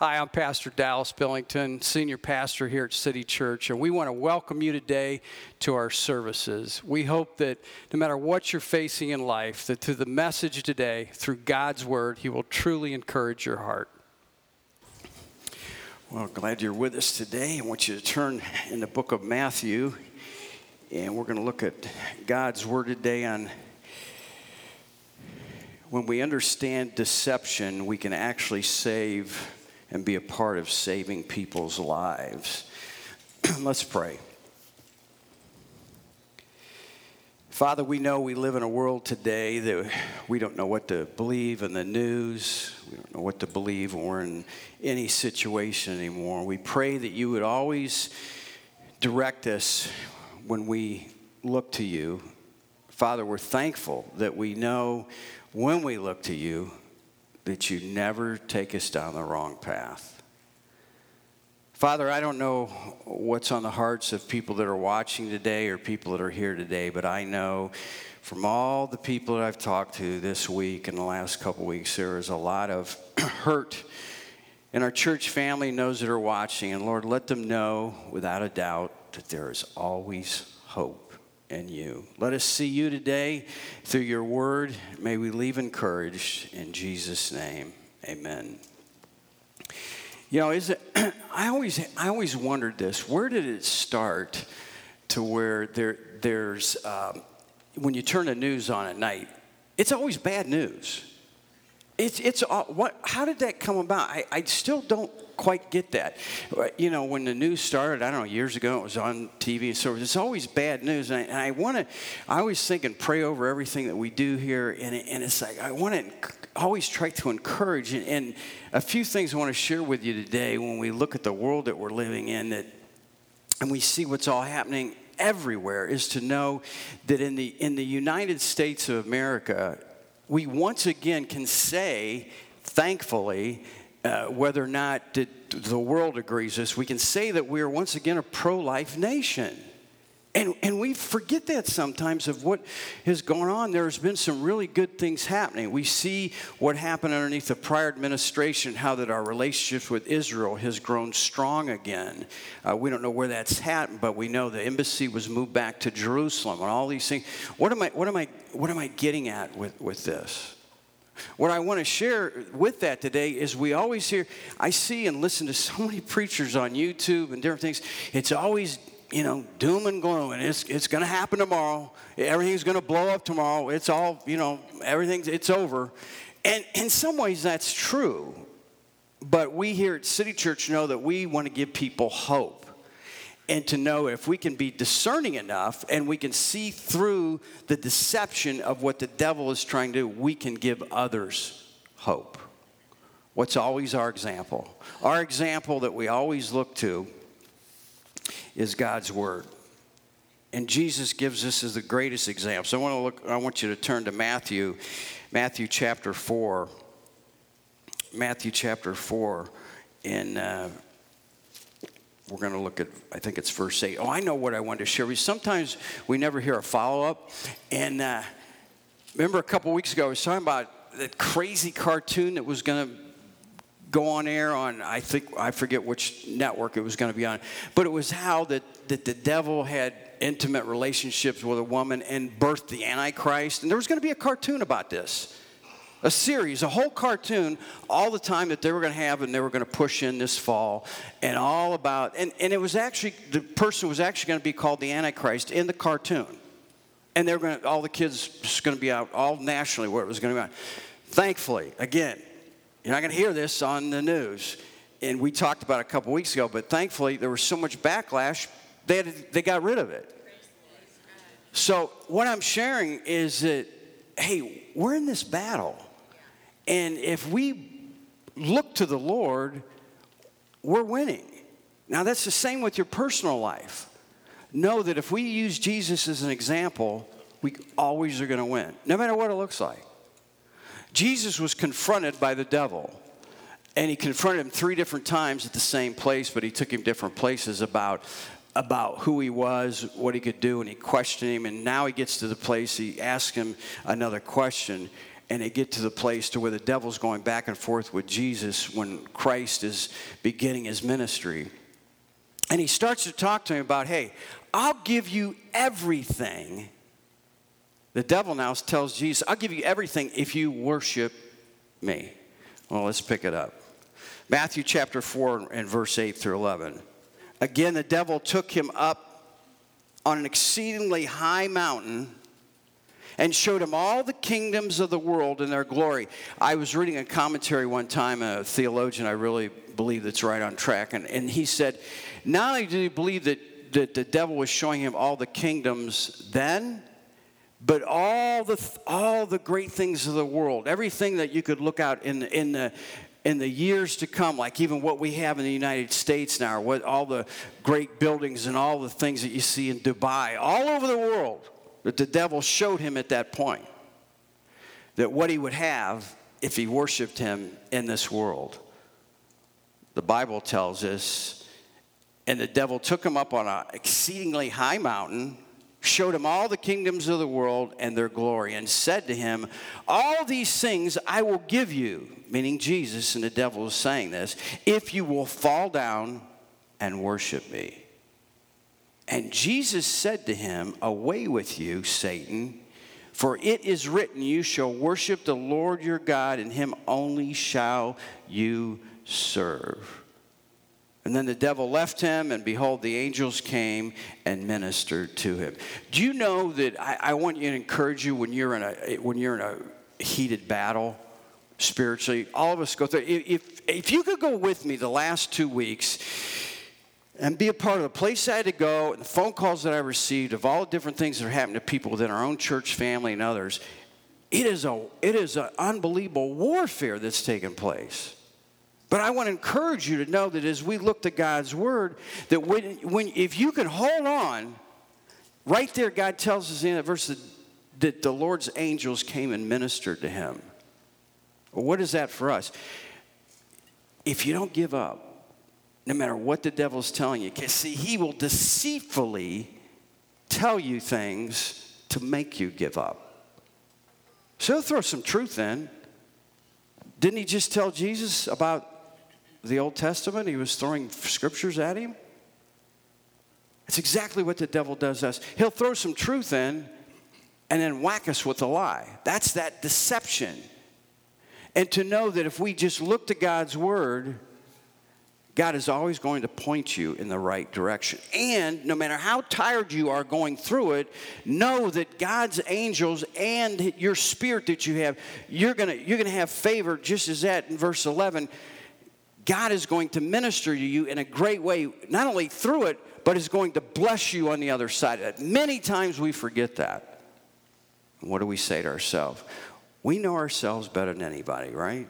Hi, I'm Pastor Dallas Billington, Senior Pastor here at City Church, and we want to welcome you today to our services. We hope that no matter what you're facing in life, that through the message today, through God's Word, He will truly encourage your heart. Well, glad you're with us today. I want you to turn in the book of Matthew, and we're going to look at God's Word today on when we understand deception, we can actually save and be a part of saving people's lives. Let's pray. Father, we know we live in a world today that we don't know what to believe in the news. We don't know what to believe when we're in any situation anymore. We pray that you would always direct us when we look to you. Father, we're thankful that we know when we look to you that you never take us down the wrong path. Father, I don't know what's on the hearts of people that are watching today or people that are here today, but I know from all the people that I've talked to this week and the last couple weeks, there is a lot of hurt in our church family and those that are watching. And Lord, let them know without a doubt that there is always hope and you. Let us see you today through your word. May we leave encouraged in Jesus' name. Amen. You know, is it, I always I always wondered this. Where did it start to where there there's um, when you turn the news on at night, it's always bad news. It's it's what? How did that come about? I, I still don't quite get that. You know, when the news started, I don't know, years ago, it was on TV, so it's always bad news. And I, I want to, I always think and pray over everything that we do here, and, and it's like, I want to always try to encourage. And, and a few things I want to share with you today when we look at the world that we're living in that, and we see what's all happening everywhere is to know that in the in the United States of America, we once again can say, thankfully, uh, whether or not the, world agrees this, we can say that we are once again a pro life nation. And, and we forget that sometimes of what has gone on. There's been some really good things happening. We see what happened underneath the prior administration, how that our relationship with Israel has grown strong again. Uh, we don't know where that's happened, but we know the embassy was moved back to Jerusalem and all these things. What am I, what am I, what am I getting at with, with this? What I want to share with that today is we always hear, I see and listen to so many preachers on YouTube and different things. It's always, you know, doom and gloom, and it's, it's going to happen tomorrow. Everything's going to blow up tomorrow. It's all, you know, everything's, it's over. And in some ways, that's true. But we here at City Church know that we want to give people hope and to know if we can be discerning enough and we can see through the deception of what the devil is trying to do, we can give others hope. What's always our example? Our example that we always look to is God's word. And Jesus gives us as the greatest example. So I want to look, I want you to turn to Matthew, Matthew chapter 4. Matthew chapter 4 in uh, we're going to look at, I think it's verse 8. Oh, I know what I wanted to share with you. Sometimes we never hear a follow up. And uh, remember a couple weeks ago, I was talking about that crazy cartoon that was going to go on air on, I think, I forget which network it was going to be on. But it was how that, that the devil had intimate relationships with a woman and birthed the Antichrist. And there was going to be a cartoon about this a series, a whole cartoon, all the time that they were going to have and they were going to push in this fall, and all about, and, and it was actually, the person was actually going to be called the Antichrist in the cartoon. And they were going to, all the kids just going to be out, all nationally where it was going to be on. Thankfully, again, you're not going to hear this on the news. And we talked about it a couple weeks ago, but thankfully there was so much backlash, they, had, they got rid of it. So, what I'm sharing is that, hey, we're in this battle and if we look to the Lord, we're winning. Now, that's the same with your personal life. Know that if we use Jesus as an example, we always are going to win, no matter what it looks like. Jesus was confronted by the devil, and he confronted him three different times at the same place, but he took him different places about about who he was, what he could do, and he questioned him. And now he gets to the place he asks him another question, and they get to the place to where the devil's going back and forth with Jesus when Christ is beginning his ministry. And he starts to talk to him about, hey, I'll give you everything. The devil now tells Jesus, I'll give you everything if you worship me. Well, let's pick it up. Matthew chapter 4 and verse 8 through 11. Again, the devil took him up on an exceedingly high mountain and showed him all the kingdoms of the world and their glory. I was reading a commentary one time, a theologian I really believe that's right on track, and, and he said, not only did he believe that, that the devil was showing him all the kingdoms then, but all the all the great things of the world, everything that you could look out in in the in the years to come, like even what we have in the United States now, what all the great buildings and all the things that you see in Dubai, all over the world, that the devil showed him at that point that what he would have if he worshiped him in this world. The Bible tells us, and the devil took him up on an exceedingly high mountain, showed him all the kingdoms of the world and their glory, and said to him, All these things I will give you, meaning Jesus, and the devil is saying this, if you will fall down and worship me. And Jesus said to him, Away with you, Satan, for it is written, You shall worship the Lord your God, and him only shall you serve. And then the devil left him, and behold, the angels came and ministered to him. Do you know that I, I want you to encourage you when you're in a when you're in a heated battle spiritually? All of us go through. If if you could go with me the last two weeks and be a part of the place I had to go, and the phone calls that I received of all the different things that are happening to people within our own church family and others, it is a it is an unbelievable warfare that's taking place. But I want to encourage you to know that as we look to God's word, that when, when if you can hold on, right there, God tells us in that verse that, that the Lord's angels came and ministered to him. What is that for us? If you don't give up, no matter what the devil's telling you. Because, see, he will deceitfully tell you things to make you give up. So he'll throw some truth in. Didn't he just tell Jesus about the Old Testament? He was throwing scriptures at him. It's exactly what the devil does us. He'll throw some truth in and then whack us with a lie. That's that deception. And to know that if we just look to God's word, God is always going to point you in the right direction. And no matter how tired you are going through it, know that God's angels and your spirit that you have, you're going to you're going to have favor just as that in verse 11. God is going to minister to you in a great way, not only through it, but is going to bless you on the other side of it. Many times we forget that. What do we say to ourselves? We know ourselves better than anybody, right?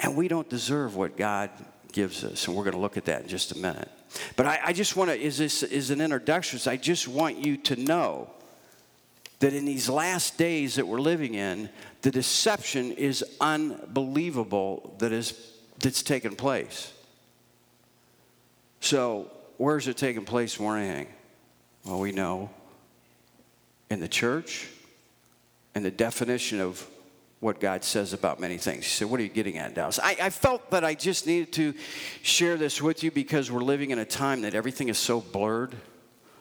And we don't deserve what God gives us. And we're going to look at that in just a minute. But I, I just want to, is this is an introduction, so I just want you to know that in these last days that we're living in, the deception is unbelievable that is that's taken place. So, where's it taking place more than anything? Well, we know in the church, and the definition of what God says about many things. He said, What are you getting at, Dallas? I, I, felt that I just needed to share this with you because we're living in a time that everything is so blurred.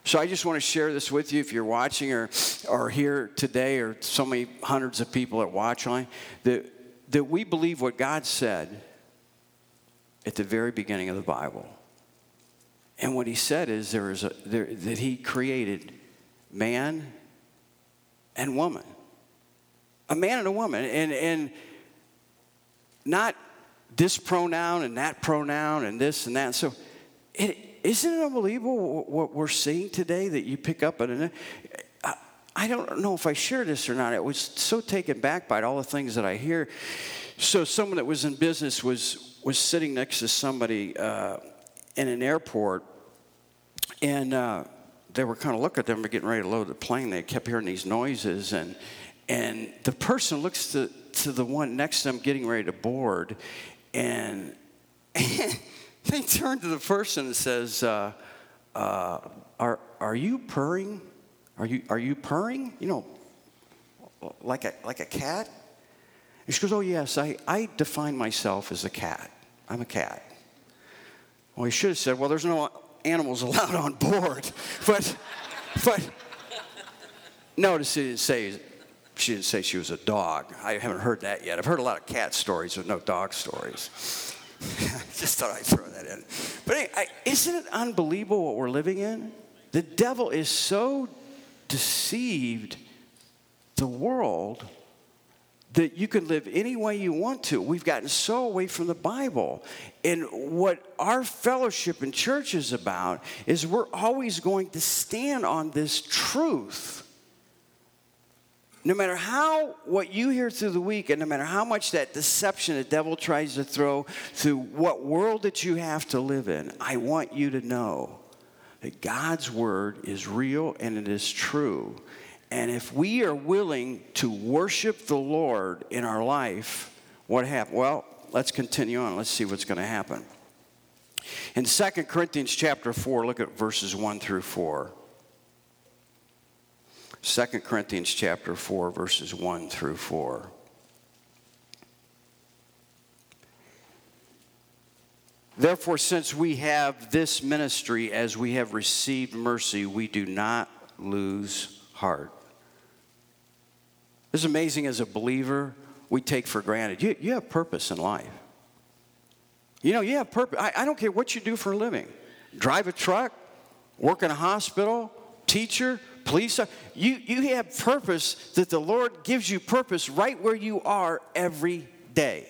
So I just want to share this with you if you're watching or, or here today, or so many hundreds of people at Watchline, that, that we believe what God said at the very beginning of the Bible. And what he said is there is a, there, that he created man and woman a man and a woman, and, and not this pronoun and that pronoun and this and that. So, it, isn't it unbelievable what we're seeing today that you pick up on? I, don't know if I share this or not. I was so taken back by all the things that I hear. So, someone that was in business was was sitting next to somebody uh, in an airport, and uh, they were kind of looking at them, getting ready to load the plane. They kept hearing these noises, and and the person looks to, to the one next to them getting ready to board, and, and they turn to the person and says, uh, uh, are, are you purring? Are you, are you purring? You know, like a, like a cat? And she goes, Oh, yes, I, I define myself as a cat. I'm a cat. Well, he should have said, Well, there's no animals allowed on board. But, but, notice he didn't say she didn't say she was a dog. I haven't heard that yet. I've heard a lot of cat stories, but no dog stories. Just thought I'd throw that in. But anyway, isn't it unbelievable what we're living in? The devil is so deceived the world that you can live any way you want to. We've gotten so away from the Bible. And what our fellowship in church is about is we're always going to stand on this truth. No matter how what you hear through the week, and no matter how much that deception the devil tries to throw through what world that you have to live in, I want you to know that God's word is real and it is true. And if we are willing to worship the Lord in our life, what happens? Well, let's continue on. Let's see what's going to happen. In 2 Corinthians chapter 4, look at verses 1 through 4. 2 Corinthians chapter 4, verses 1 through 4. Therefore, since we have this ministry as we have received mercy, we do not lose heart. It's amazing as a believer, we take for granted. You, you have purpose in life. You know, you have purpose. I, I don't care what you do for a living drive a truck, work in a hospital, teacher, police. You, you have purpose that the Lord gives you purpose right where you are every day.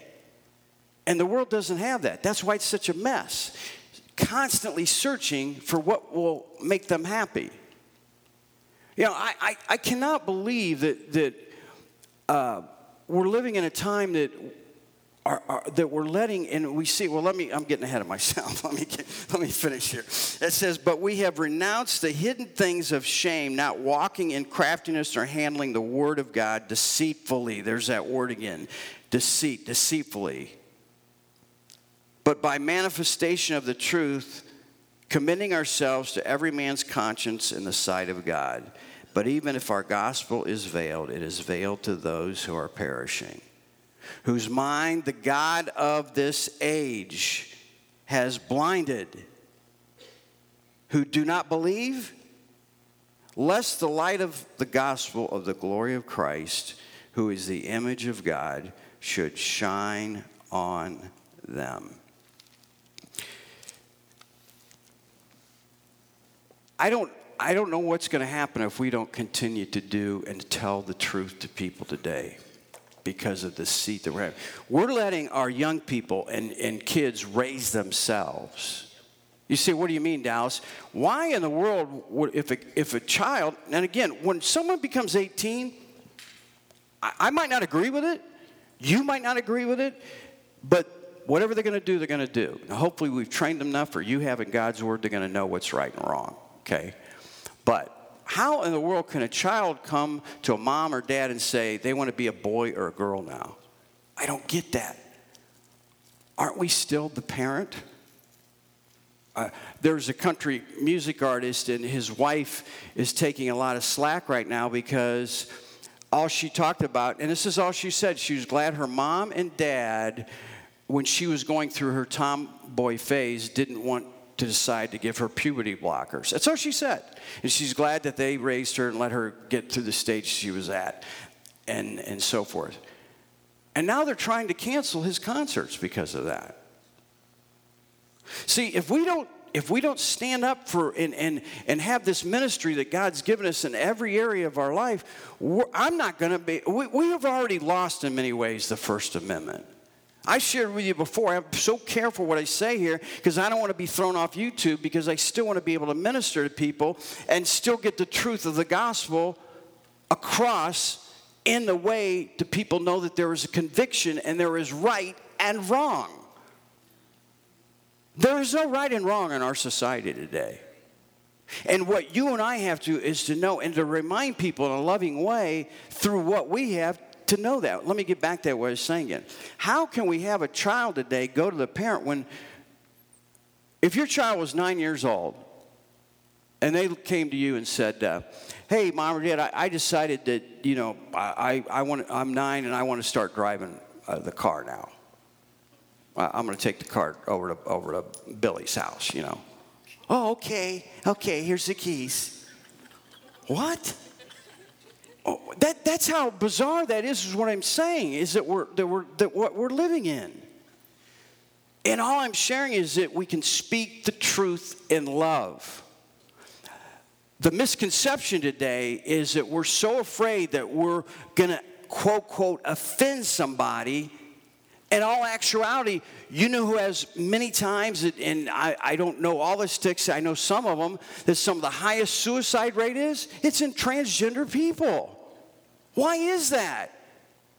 And the world doesn't have that. That's why it's such a mess. Constantly searching for what will make them happy. You know, I, I, I cannot believe that, that uh, we're living in a time that are, are, that we're letting, and we see, well, let me, I'm getting ahead of myself. let, me get, let me finish here. It says, But we have renounced the hidden things of shame, not walking in craftiness or handling the word of God deceitfully. There's that word again deceit, deceitfully. But by manifestation of the truth, commending ourselves to every man's conscience in the sight of God. But even if our gospel is veiled, it is veiled to those who are perishing, whose mind the God of this age has blinded, who do not believe, lest the light of the gospel of the glory of Christ, who is the image of God, should shine on them. I don't I don't know what's going to happen if we don't continue to do and tell the truth to people today because of the seat that we're having. We're letting our young people and, and kids raise themselves. You say, what do you mean, Dallas? Why in the world would, if a, if a child, and again, when someone becomes 18, I, I might not agree with it, you might not agree with it, but whatever they're going to do, they're going to do. Now, hopefully, we've trained them enough, or you have in God's Word, they're going to know what's right and wrong, okay? But how in the world can a child come to a mom or dad and say they want to be a boy or a girl now? I don't get that. Aren't we still the parent? Uh, there's a country music artist, and his wife is taking a lot of slack right now because all she talked about, and this is all she said, she was glad her mom and dad, when she was going through her tomboy phase, didn't want to decide to give her puberty blockers. That's all she said. And she's glad that they raised her and let her get to the stage she was at and, and so forth. And now they're trying to cancel his concerts because of that. See, if we don't if we don't stand up for and, and, and have this ministry that God's given us in every area of our life, I'm not going to be, we, we have already lost in many ways the First Amendment. I shared with you before, I'm so careful what I say here because I don't want to be thrown off YouTube because I still want to be able to minister to people and still get the truth of the gospel across in the way to people know that there is a conviction and there is right and wrong. There is no right and wrong in our society today. And what you and I have to is to know and to remind people in a loving way through what we have to know that. Let me get back to what I was saying again. How can we have a child today go to the parent when, if your child was nine years old and they came to you and said, uh, hey, mom or dad, I, I, decided that, you know, I, I want, I'm nine and I want to start driving uh, the car now. I'm going to take the car over to, over to Billy's house, you know. Oh, okay, okay, here's the keys. What? Oh, that, that's how bizarre that is, is what I'm saying, is that we're, that we're that what we're living in. And all I'm sharing is that we can speak the truth in love. The misconception today is that we're so afraid that we're going to, quote, quote, offend somebody. In all actuality, you know who has many times, and I, I don't know all the sticks, I know some of them, that some of the highest suicide rate is? It's in transgender people. Why is that?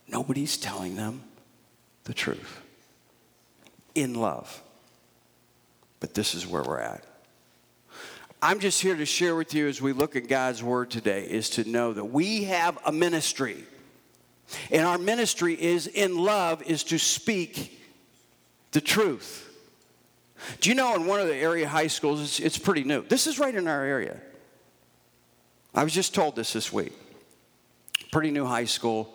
Nobody's telling them the truth in love. But this is where we're at. I'm just here to share with you as we look at God's word today is to know that we have a ministry. And our ministry is in love is to speak the truth. Do you know in one of the area high schools, it's, it's pretty new. This is right in our area. I was just told this this week. Pretty new high school.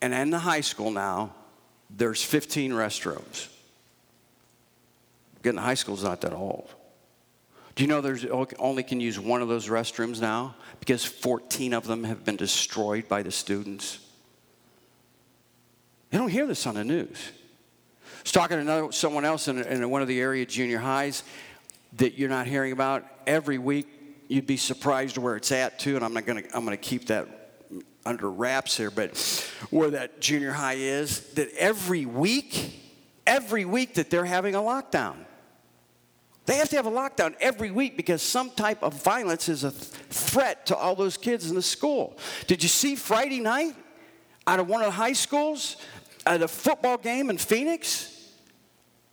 And in the high school now, there's 15 restrooms. Getting to high school is not that old. Do you know there's only can use one of those restrooms now because 14 of them have been destroyed by the students? You don't hear this on the news. I was talking to another, someone else in, in one of the area junior highs that you're not hearing about. Every week, you'd be surprised where it's at too, and I'm not gonna I'm gonna keep that under wraps here, but where that junior high is, that every week, every week that they're having a lockdown. They have to have a lockdown every week because some type of violence is a th- threat to all those kids in the school. Did you see Friday night out of one of the high schools at a football game in Phoenix?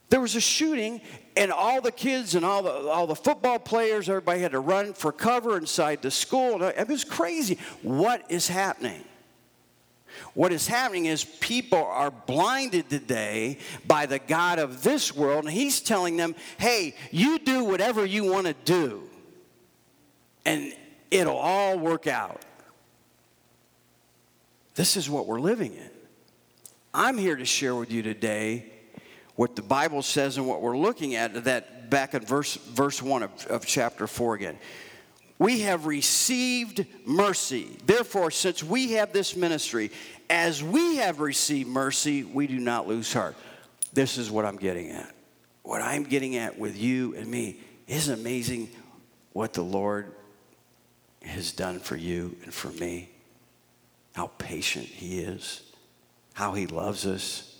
There was a shooting, and all the kids and all the, all the football players, everybody had to run for cover inside the school. It was crazy. What is happening? What is happening is people are blinded today by the God of this world, and He's telling them, hey, you do whatever you want to do, and it'll all work out. This is what we're living in. I'm here to share with you today what the Bible says and what we're looking at that back in verse, verse 1 of, of chapter 4 again. We have received mercy. Therefore, since we have this ministry, as we have received mercy, we do not lose heart. This is what I'm getting at. What I'm getting at with you and me isn't amazing what the Lord has done for you and for me. How patient He is, how He loves us,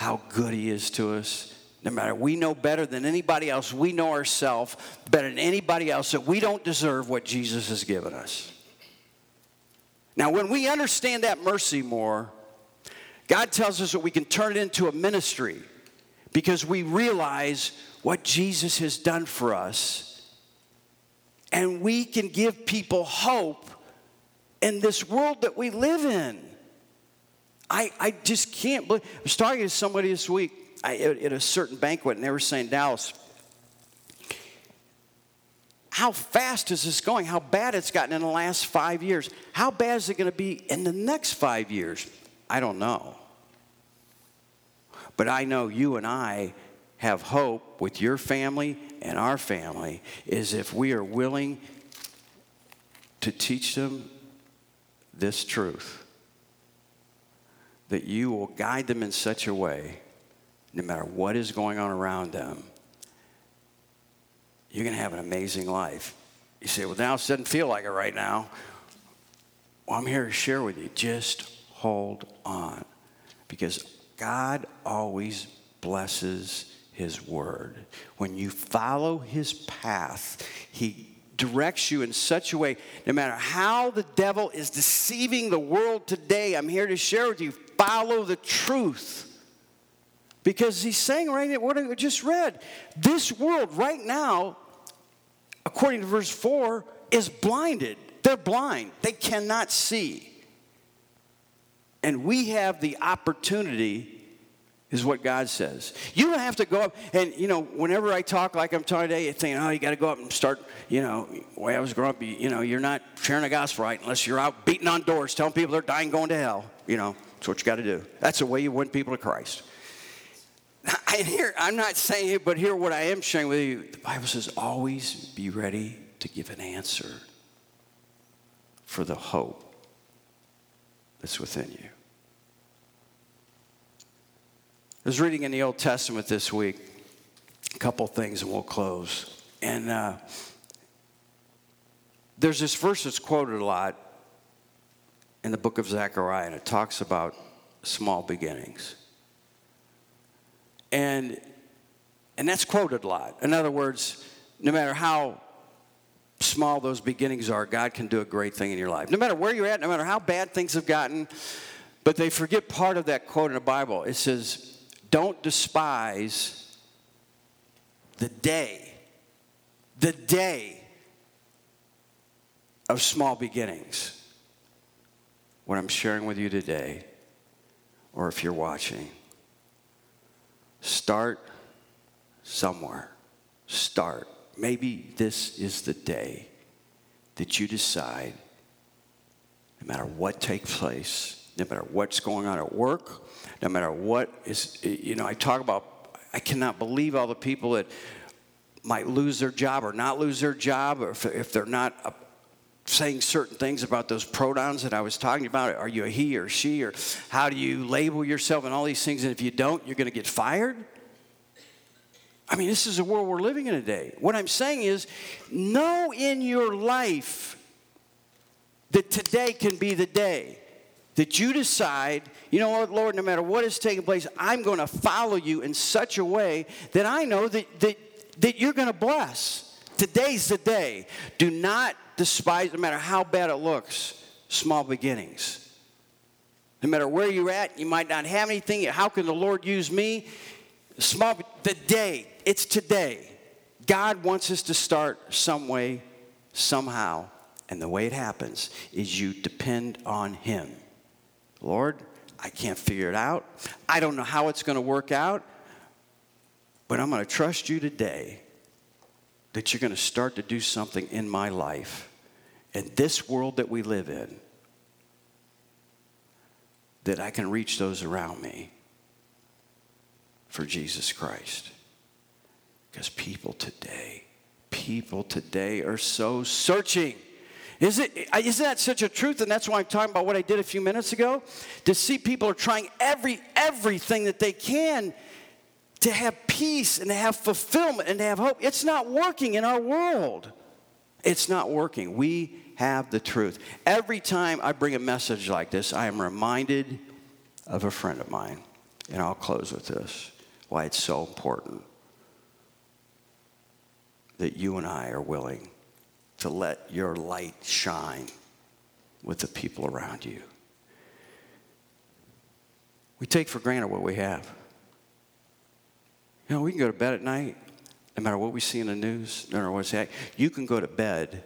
how good He is to us. No matter, we know better than anybody else. We know ourselves better than anybody else that we don't deserve what Jesus has given us. Now, when we understand that mercy more, God tells us that we can turn it into a ministry because we realize what Jesus has done for us. And we can give people hope in this world that we live in. I, I just can't believe. I was talking to somebody this week I, at a certain banquet, and they were saying, Dallas, how fast is this going? How bad it's gotten in the last five years? How bad is it going to be in the next five years? I don't know. But I know you and I have hope with your family and our family is if we are willing to teach them this truth, that you will guide them in such a way, no matter what is going on around them, you're going to have an amazing life. You say, well, now it doesn't feel like it right now. Well, I'm here to share with you. Just hold on. Because God always blesses His word. When you follow His path, He directs you in such a way, no matter how the devil is deceiving the world today, I'm here to share with you follow the truth. Because he's saying right what I just read, this world right now, according to verse 4, is blinded. They're blind. They cannot see. And we have the opportunity, is what God says. You don't have to go up and, you know, whenever I talk like I'm talking today, saying, oh, you got to go up and start, you know, way I was growing up, you know, you're not sharing the gospel right unless you're out beating on doors, telling people they're dying, going to hell, you know. That's what you got to do. That's the way you win people to Christ. I hear, I'm not saying it, but here what I am sharing with you, the Bible says always be ready to give an answer for the hope that's within you. I was reading in the Old Testament this week a couple things and we'll close. And uh, there's this verse that's quoted a lot in the book of Zechariah, and it talks about small beginnings. And, and that's quoted a lot. In other words, no matter how small those beginnings are, God can do a great thing in your life. No matter where you're at, no matter how bad things have gotten, but they forget part of that quote in the Bible. It says, Don't despise the day, the day of small beginnings. What I'm sharing with you today, or if you're watching, start somewhere. Start. Maybe this is the day that you decide, no matter what takes place, no matter what's going on at work, no matter what is, you know, I talk about, I cannot believe all the people that might lose their job or not lose their job, or if, if they're not a, saying certain things about those pronouns that I was talking about. Are you a he or she, or how do you label yourself, and all these things? And if you don't, you're going to get fired. I mean, this is the world we're living in today. What I'm saying is, know in your life that today can be the day that you decide, you know what, Lord, no matter what is taking place, I'm going to follow you in such a way that I know that, that, that you're going to bless. Today's the day. Do not despise, no matter how bad it looks, small beginnings. No matter where you're at, you might not have anything. How can the Lord use me? Small, the day, it's today. God wants us to start some way, somehow. And the way it happens is you depend on Him. Lord, I can't figure it out. I don't know how it's going to work out, but I'm going to trust you today that you're going to start to do something in my life, in this world that we live in, that I can reach those around me for Jesus Christ. Because people today, people today are so searching. Is it, isn't that such a truth? And that's why I'm talking about what I did a few minutes ago. To see people are trying every, everything that they can to have peace and to have fulfillment and to have hope. It's not working in our world. It's not working. We have the truth. Every time I bring a message like this, I am reminded of a friend of mine. And I'll close with this why it's so important that you and I are willing to let your light shine with the people around you. We take for granted what we have. You know, we can go to bed at night, no matter what we see in the news, no matter what's happening. You can go to bed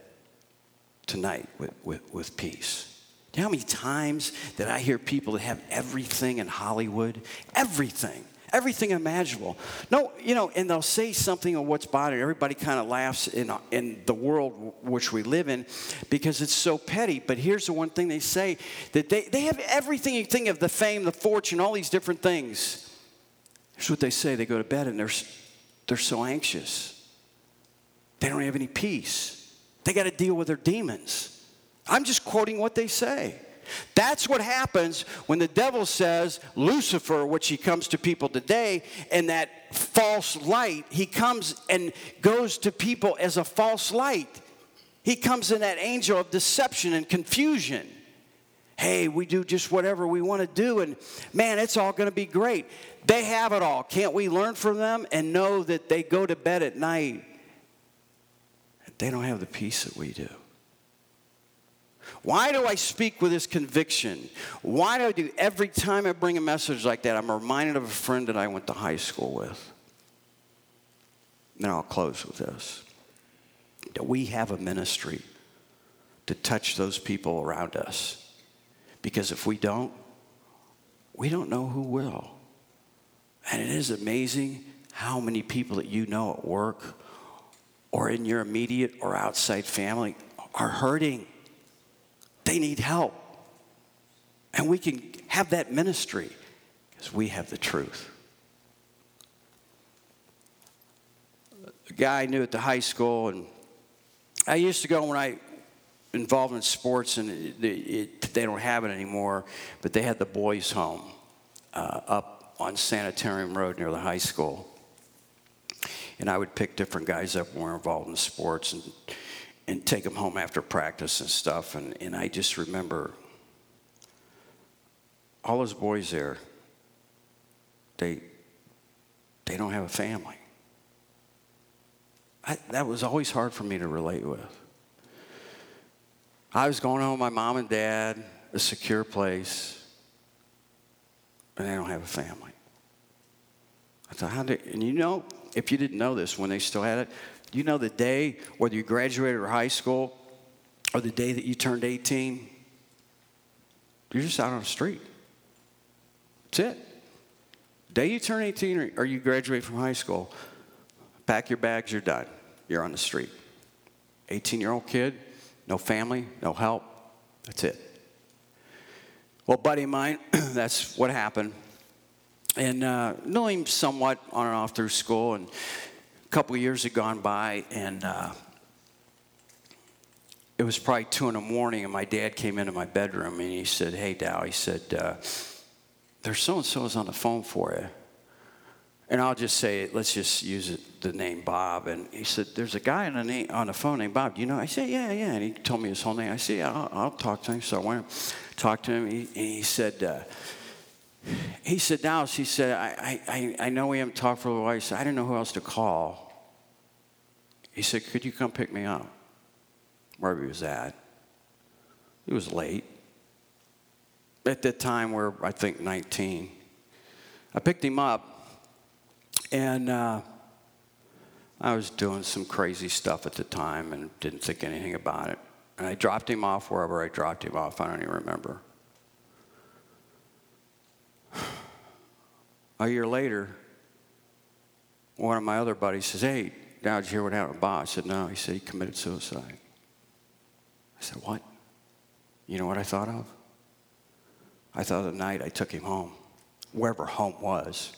tonight with, with, with peace. You know how many times that I hear people that have everything in Hollywood? Everything everything imaginable. No, you know, and they'll say something of what's bothering. Everybody kind of laughs in, in the world which we live in because it's so petty. But here's the one thing they say that they, they have everything you think of the fame, the fortune, all these different things. Here's what they say they go to bed and they're, they're so anxious. They don't have any peace. They got to deal with their demons. I'm just quoting what they say. That's what happens when the devil says, Lucifer, which he comes to people today, and that false light, he comes and goes to people as a false light. He comes in that angel of deception and confusion. Hey, we do just whatever we want to do, and man, it's all going to be great. They have it all. Can't we learn from them and know that they go to bed at night? They don't have the peace that we do. Why do I speak with this conviction? Why do I do every time I bring a message like that? I'm reminded of a friend that I went to high school with. And I'll close with this. That we have a ministry to touch those people around us. Because if we don't, we don't know who will. And it is amazing how many people that you know at work or in your immediate or outside family are hurting they need help. And we can have that ministry because we have the truth. A guy I knew at the high school, and I used to go when I involved in sports, and it, it, they don't have it anymore, but they had the boys' home uh, up on Sanitarium Road near the high school. And I would pick different guys up when we were involved in sports and, and take them home after practice and stuff. And, and I just remember all those boys there, they, they don't have a family. I, that was always hard for me to relate with. I was going home with my mom and dad, a secure place, and they don't have a family. I thought, how did, and you know, if you didn't know this when they still had it, you know the day, whether you graduated or high school, or the day that you turned 18, you're just out on the street. That's it. Day you turn 18 or, you graduate from high school, pack your bags, you're done. You're on the street. 18 year old kid, no family, no help. That's it. Well, buddy of mine, that's what happened. And uh, him somewhat on and off through school. And a couple of years had gone by, and uh, it was probably two in the morning, and my dad came into my bedroom and he said, Hey, Dow, he said, uh, there's so and so is on the phone for you. And I'll just say, let's just use it, the name Bob. And he said, There's a guy on a name, on phone named Bob. Do you know? I said, Yeah, yeah. And he told me his whole name. I said, Yeah, I'll, I'll talk to him. So I went and talked to him. He, and he said, uh, he said, Dallas, he said, I, I, I know we haven't talked for a while. He said, I didn't know who else to call. He said, Could you come pick me up? Wherever he was at. He was late at that time we're I think 19. I picked him up, and uh, I was doing some crazy stuff at the time and didn't think anything about it. And I dropped him off wherever I dropped him off. I don't even remember. A year later, one of my other buddies says, Hey, now did you hear what happened to Bob? I said, No. He said he committed suicide. I said, What? You know what I thought of? I thought the night I took him home, wherever home was,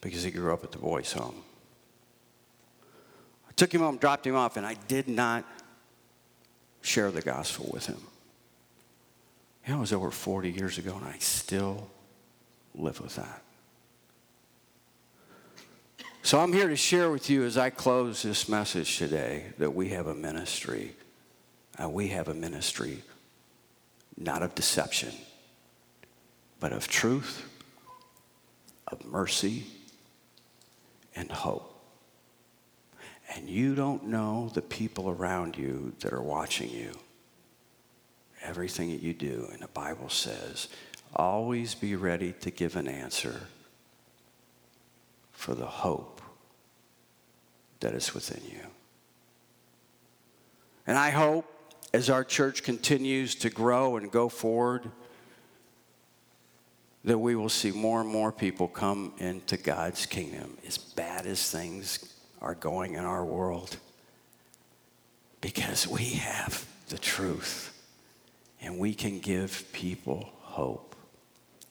because he grew up at the boys' home. I took him home, dropped him off, and I did not share the gospel with him. That was over 40 years ago, and I still live with that. So I'm here to share with you as I close this message today that we have a ministry. Uh, we have a ministry not of deception but of truth, of mercy, and hope. And you don't know the people around you that are watching you. Everything that you do, and the Bible says, always be ready to give an answer for the hope that is within you. And I hope as our church continues to grow and go forward, that we will see more and more people come into God's kingdom, as bad as things are going in our world, because we have the truth and we can give people hope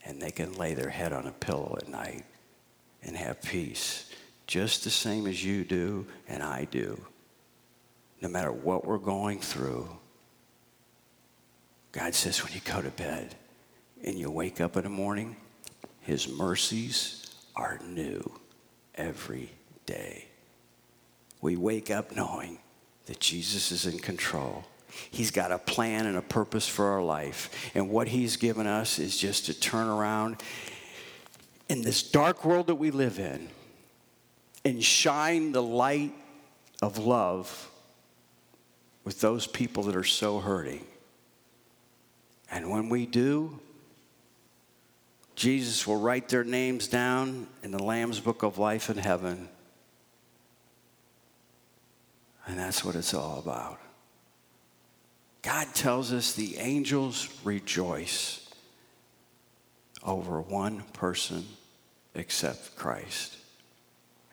and they can lay their head on a pillow at night and have peace, just the same as you do and I do. No matter what we're going through, God says when you go to bed, and you wake up in the morning, His mercies are new every day. We wake up knowing that Jesus is in control. He's got a plan and a purpose for our life. And what He's given us is just to turn around in this dark world that we live in and shine the light of love with those people that are so hurting. And when we do, Jesus will write their names down in the Lamb's book of life in heaven. And that's what it's all about. God tells us the angels rejoice over one person except Christ.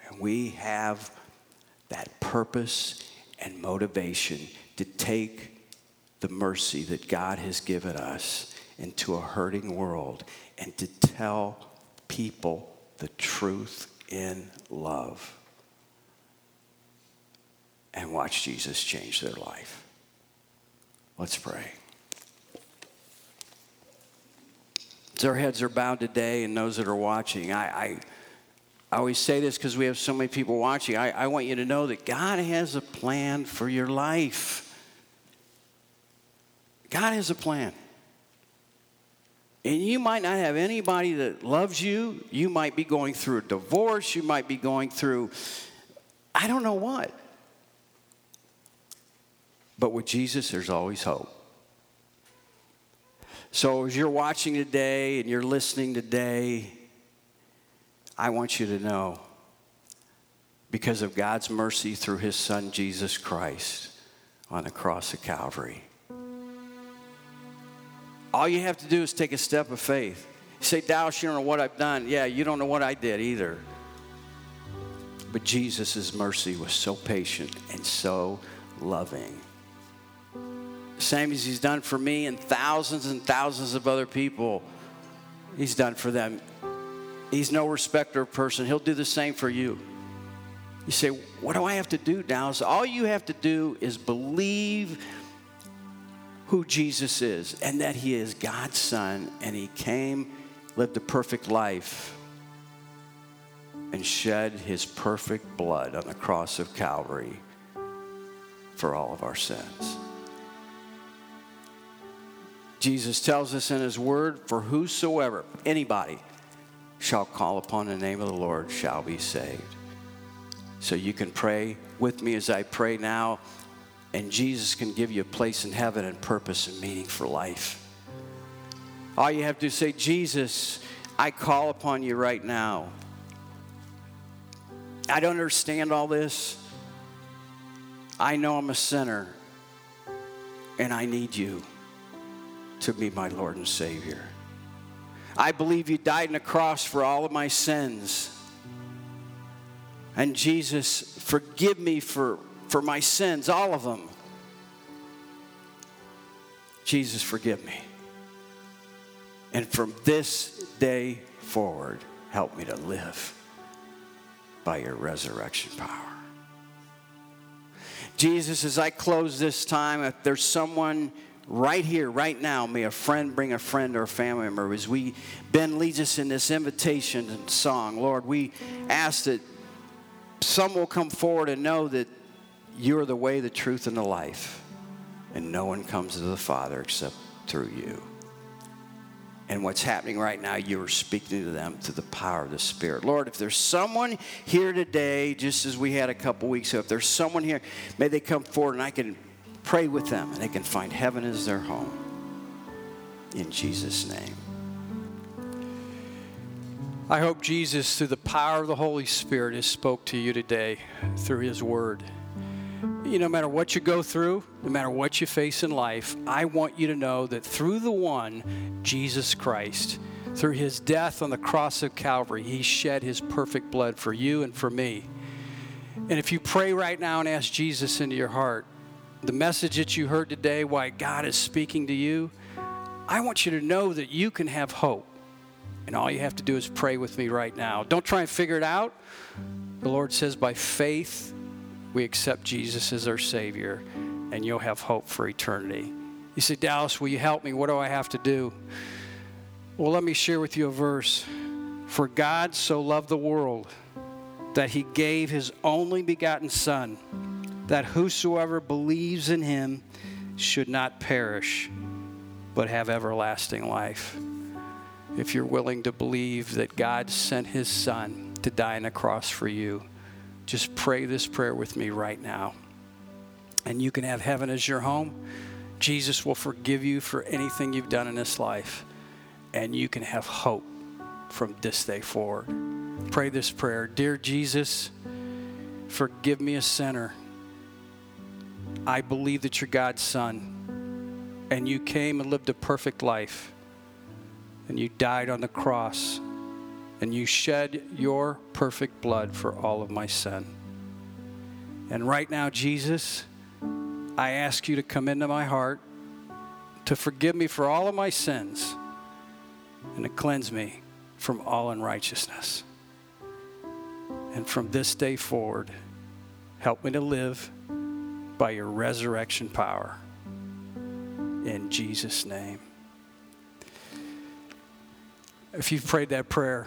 And we have that purpose and motivation to take the mercy that God has given us into a hurting world and to tell people the truth in love and watch Jesus change their life. Let's pray. As our heads are bowed today and those that are watching, I, I, I always say this because we have so many people watching. I, I want you to know that God has a plan for your life. God has a plan. And you might not have anybody that loves you. You might be going through a divorce. You might be going through, I don't know what. But with Jesus, there's always hope. So as you're watching today and you're listening today, I want you to know because of God's mercy through his son Jesus Christ on the cross of Calvary. All you have to do is take a step of faith. You say, Dallas, you don't know what I've done. Yeah, you don't know what I did either. But Jesus' mercy was so patient and so loving same as He's done for me and thousands and thousands of other people, He's done for them. He's no respecter of person. He'll do the same for you. You say, What do I have to do? So all you have to do is believe who Jesus is and that He is God's Son and He came, lived a perfect life, and shed His perfect blood on the cross of Calvary for all of our sins. Jesus tells us in his word, for whosoever, anybody, shall call upon the name of the Lord shall be saved. So you can pray with me as I pray now, and Jesus can give you a place in heaven and purpose and meaning for life. All you have to say, Jesus, I call upon you right now. I don't understand all this. I know I'm a sinner, and I need you to be my Lord and Savior. I believe you died on the cross for all of my sins. And Jesus, forgive me for, for my sins, all of them. Jesus, forgive me. And from this day forward, help me to live by your resurrection power. Jesus, as I close this time, if there's someone right here, right now, may a friend bring a friend or a family member. As we, Ben leads us in this invitation and song, Lord, we ask that some will come forward and know that you're the way, the truth, and the life. And no one comes to the Father except through you. And what's happening right now, you are speaking to them through the power of the Spirit. Lord, if there's someone here today, just as we had a couple weeks ago, if there's someone here, may they come forward and I can pray with them and they can find heaven as their home. In Jesus' name. I hope Jesus, through the power of the Holy Spirit, has spoke to you today through his word. You no matter what you go through, no matter what you face in life, I want you to know that through the one, Jesus Christ, through his death on the cross of Calvary, he shed his perfect blood for you and for me. And if you pray right now and ask Jesus into your heart, the message that you heard today, why God is speaking to you, I want you to know that you can have hope. And all you have to do is pray with me right now. Don't try and figure it out. The Lord says, by faith, we accept Jesus as our Savior, and you'll have hope for eternity. You say, Dallas, will you help me? What do I have to do? Well, let me share with you a verse. For God so loved the world that he gave his only begotten Son that whosoever believes in him should not perish, but have everlasting life. If you're willing to believe that God sent his son to die on a cross for you, just pray this prayer with me right now. And you can have heaven as your home. Jesus will forgive you for anything you've done in this life. And you can have hope from this day forward. Pray this prayer Dear Jesus, forgive me a sinner. I believe that you're God's son and you came and lived a perfect life and you died on the cross and you shed your perfect blood for all of my sin. And right now, Jesus, I ask you to come into my heart, to forgive me for all of my sins and to cleanse me from all unrighteousness. And from this day forward, help me to live by your resurrection power. In Jesus' name. If you've prayed that prayer,